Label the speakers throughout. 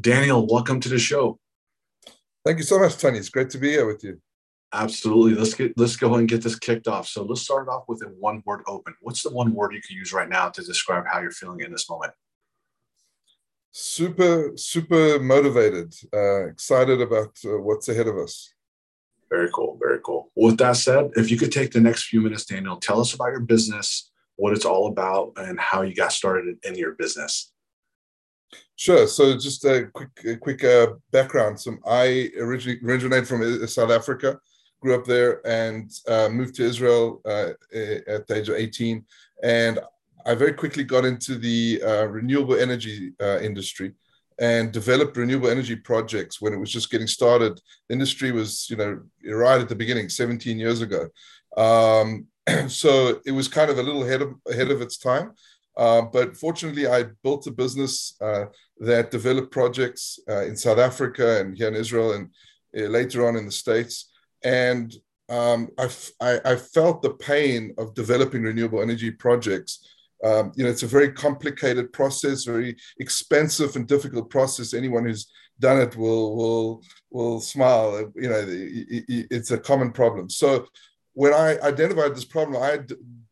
Speaker 1: Daniel, welcome to the show.
Speaker 2: Thank you so much, Tony. It's great to be here with you.
Speaker 1: Absolutely. Let's get let's go ahead and get this kicked off. So let's start off with a one word open. What's the one word you can use right now to describe how you're feeling in this moment?
Speaker 2: Super, super motivated, uh, excited about uh, what's ahead of us.
Speaker 1: Very cool. Very cool. With that said, if you could take the next few minutes, Daniel, tell us about your business, what it's all about, and how you got started in your business.
Speaker 2: Sure. So just a quick, a quick uh, background. So I originally originated from uh, South Africa, grew up there, and uh, moved to Israel uh, at the age of 18. And I very quickly got into the uh, renewable energy uh, industry and developed renewable energy projects when it was just getting started. The industry was, you know, right at the beginning, 17 years ago. Um, so it was kind of a little ahead of ahead of its time. Uh, but fortunately, I built a business uh, that developed projects uh, in South Africa and here in Israel and uh, later on in the States. And um, I, I, felt the pain of developing renewable energy projects. Um, you know, it's a very complicated process, very expensive and difficult process. Anyone who's done it will will will smile. You know, it's a common problem. So when I identified this problem, I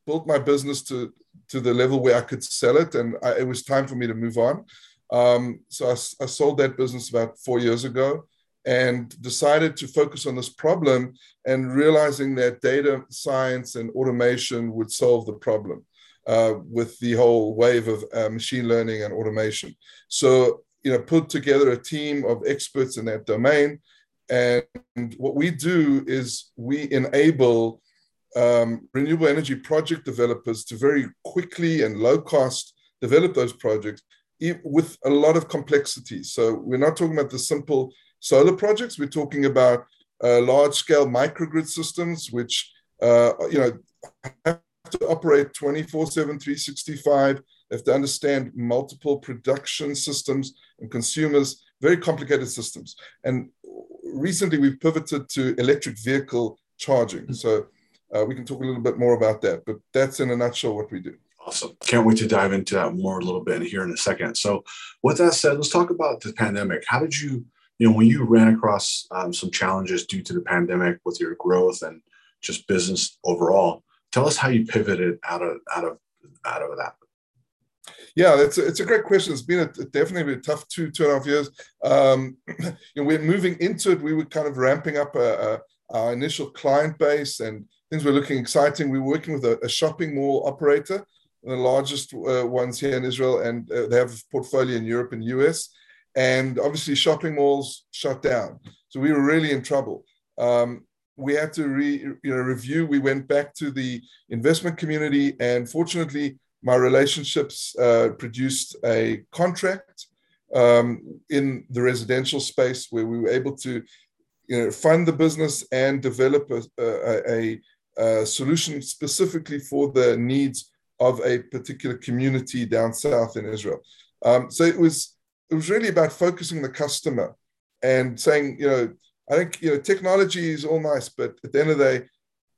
Speaker 2: built my business to to the level where I could sell it, and I, it was time for me to move on. Um, so I, I, sold that business about four years ago, and decided to focus on this problem, and realizing that data science and automation would solve the problem uh, with the whole wave of uh, machine learning and automation. So you know, put together a team of experts in that domain. And what we do is we enable um, renewable energy project developers to very quickly and low cost develop those projects with a lot of complexity. So we're not talking about the simple solar projects. We're talking about uh, large scale microgrid systems, which uh, you know have to operate 24 7 365 they have to understand multiple production systems and consumers very complicated systems and recently we've pivoted to electric vehicle charging so uh, we can talk a little bit more about that, but that's in a nutshell what we do.
Speaker 1: Awesome. Can't wait to dive into that more a little bit here in a second. So, with that said, let's talk about the pandemic. How did you, you know, when you ran across um, some challenges due to the pandemic with your growth and just business overall? Tell us how you pivoted out of out of out of that.
Speaker 2: Yeah, it's a, it's a great question. It's been a, definitely a tough two two and a half years. Um, you know, we're moving into it. We were kind of ramping up a, a, our initial client base and things were looking exciting. We were working with a, a shopping mall operator, the largest uh, ones here in Israel, and uh, they have a portfolio in Europe and US. And obviously, shopping malls shut down, so we were really in trouble. Um, we had to re, you know, review. We went back to the investment community, and fortunately, my relationships uh, produced a contract um, in the residential space where we were able to you know, fund the business and develop a, a, a solution specifically for the needs of a particular community down south in Israel. Um, so it was it was really about focusing the customer and saying, you know, I think you know technology is all nice, but at the end of the day,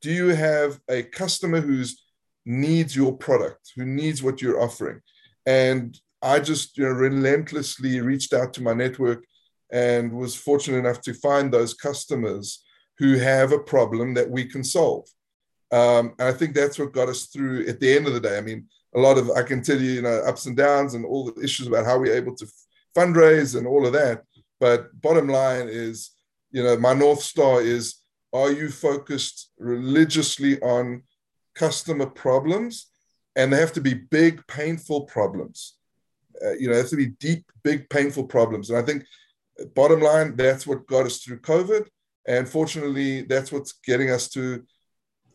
Speaker 2: do you have a customer who's needs your product, who needs what you're offering? And I just you know relentlessly reached out to my network and was fortunate enough to find those customers who have a problem that we can solve. Um, and I think that's what got us through at the end of the day. I mean, a lot of, I can tell you, you know, ups and downs and all the issues about how we're able to fundraise and all of that. But bottom line is, you know, my North Star is are you focused religiously on customer problems? And they have to be big, painful problems. Uh, you know, they have to be deep, big, painful problems. And I think, bottom line, that's what got us through COVID. And fortunately, that's what's getting us to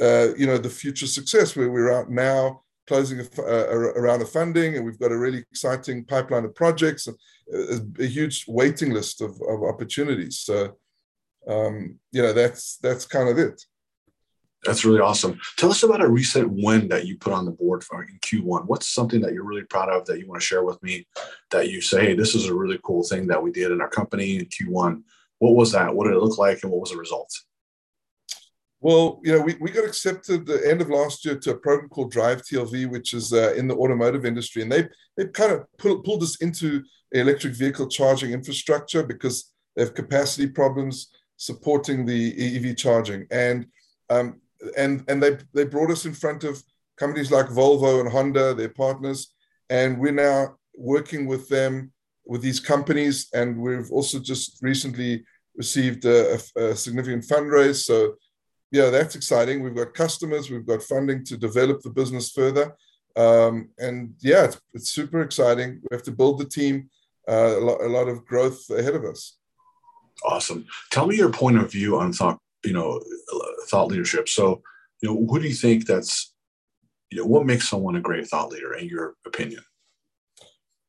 Speaker 2: uh, you know, the future success where we're out now closing a, uh, around the funding and we've got a really exciting pipeline of projects and a, a huge waiting list of, of opportunities. So, um, you know, that's, that's kind of it.
Speaker 1: That's really awesome. Tell us about a recent win that you put on the board for in Q1. What's something that you're really proud of that you want to share with me that you say, hey, this is a really cool thing that we did in our company in Q1. What was that? What did it look like and what was the result?
Speaker 2: Well, you know, we, we got accepted the end of last year to a program called Drive TLV, which is uh, in the automotive industry, and they they kind of pull, pulled us into electric vehicle charging infrastructure because they have capacity problems supporting the EV charging, and um, and and they they brought us in front of companies like Volvo and Honda, their partners, and we're now working with them with these companies, and we've also just recently received a, a, a significant fundraise, so yeah, that's exciting. We've got customers, we've got funding to develop the business further. Um, and yeah, it's, it's, super exciting. We have to build the team, uh, a, lot, a lot of growth ahead of us.
Speaker 1: Awesome. Tell me your point of view on thought, you know, thought leadership. So, you know, who do you think that's, you know, what makes someone a great thought leader in your opinion?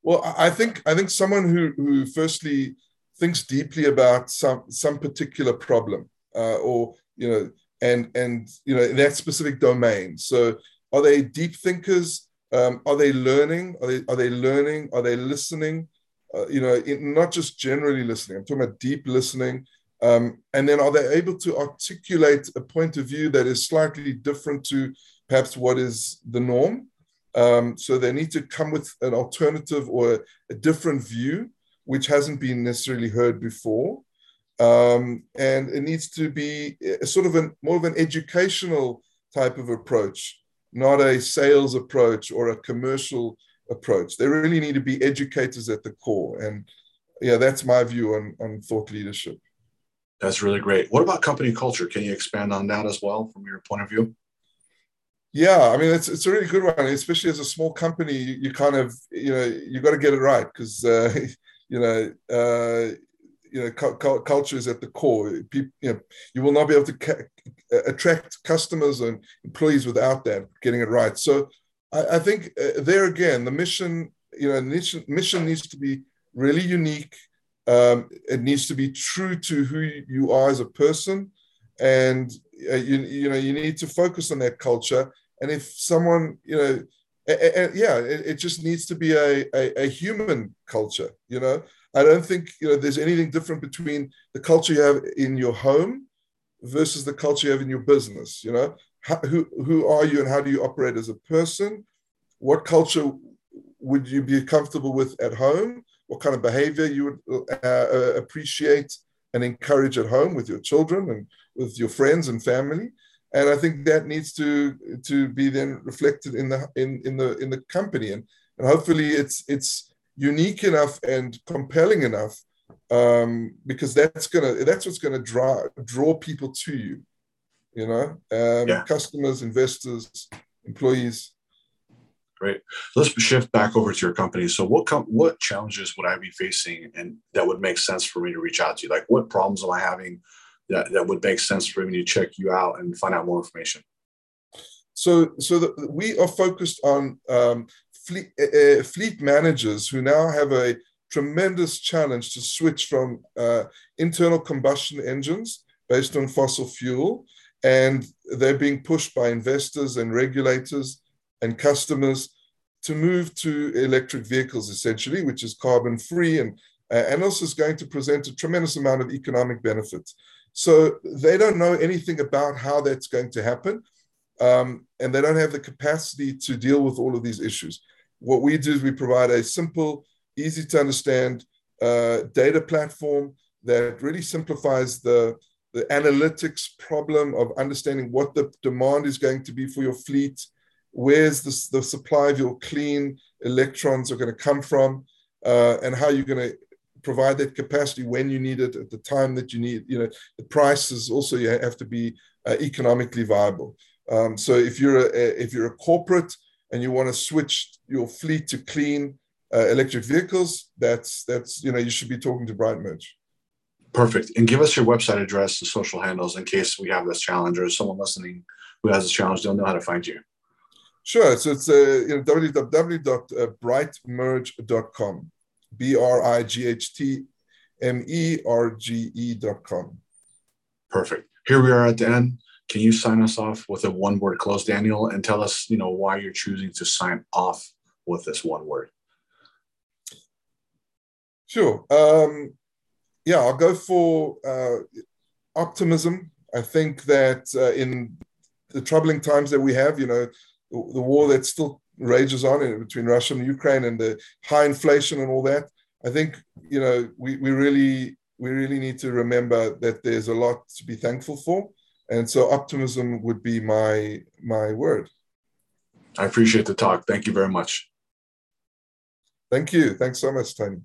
Speaker 2: Well, I think I think someone who who firstly thinks deeply about some some particular problem, uh, or you know, and and you know in that specific domain. So are they deep thinkers? Um, are they learning? Are they are they learning? Are they listening? Uh, you know, in, not just generally listening. I'm talking about deep listening. Um, and then are they able to articulate a point of view that is slightly different to perhaps what is the norm? Um, so they need to come with an alternative or a different view, which hasn't been necessarily heard before. Um, and it needs to be a sort of a more of an educational type of approach, not a sales approach or a commercial approach. They really need to be educators at the core. And yeah, that's my view on, on thought leadership.
Speaker 1: That's really great. What about company culture? Can you expand on that as well from your point of view?
Speaker 2: Yeah, I mean it's it's a really good one, especially as a small company. You, you kind of you know you got to get it right because uh, you know uh, you know cu- culture is at the core People, you know you will not be able to ca- attract customers and employees without that getting it right so i, I think uh, there again the mission you know mission, mission needs to be really unique um, it needs to be true to who you are as a person and uh, you, you know you need to focus on that culture and if someone you know and, yeah it, it, just needs to be a, a, a human culture you know I don't think you know there's anything different between the culture you have in your home versus the culture you have in your business. You know, how, who who are you and how do you operate as a person? What culture would you be comfortable with at home? What kind of behavior you would uh, uh, appreciate and encourage at home with your children and with your friends and family? And I think that needs to to be then reflected in the in in the in the company and and hopefully it's it's unique enough and compelling enough um, because that's gonna that's what's gonna draw draw people to you you know um, yeah. customers investors employees
Speaker 1: great let's shift back over to your company. So what com- what challenges would i be facing and that would make sense for me to reach out to you? Like what problems am i having that, that would make sense for me to check you out and find out more information?
Speaker 2: So so the, we are focused on um, fleet, uh, fleet managers who now have a tremendous challenge to switch from uh, internal combustion engines based on fossil fuel. And they're being pushed by investors and regulators and customers to move to electric vehicles, essentially, which is carbon free and, uh, and also is going to present a tremendous amount of economic benefits. So they don't know anything about how that's going to happen. Um, and they don't have the capacity to deal with all of these issues what we do is we provide a simple, easy to understand uh, data platform that really simplifies the, the analytics problem of understanding what the demand is going to be for your fleet, where's the, the supply of your clean electrons are going to come from, uh, and how you're going to provide that capacity when you need it at the time that you need. You know, the prices also you have to be uh, economically viable. Um, so if you're a, if you're a corporate and you want to switch your fleet to clean uh, electric vehicles, that's that's you know you should be talking to BrightMerge.
Speaker 1: Perfect. And give us your website address, the social handles, in case we have this challenge or someone listening who has this challenge don't know how to find you.
Speaker 2: Sure. So it's uh, you know, www.brightmerge.com. B R I G H T M E R G E.com.
Speaker 1: Perfect. Here we are at the end. Can you sign us off with a one word close, Daniel, and tell us, you know, why you're choosing to sign off with this one word?
Speaker 2: Sure. Um, yeah, I'll go for uh, optimism. I think that uh, in the troubling times that we have, you know, the war that still rages on in, between Russia and Ukraine and the high inflation and all that, I think you know we, we really we really need to remember that there's a lot to be thankful for, and so optimism would be my my word.
Speaker 1: I appreciate the talk. Thank you very much.
Speaker 2: Thank you. Thanks so much, Tony.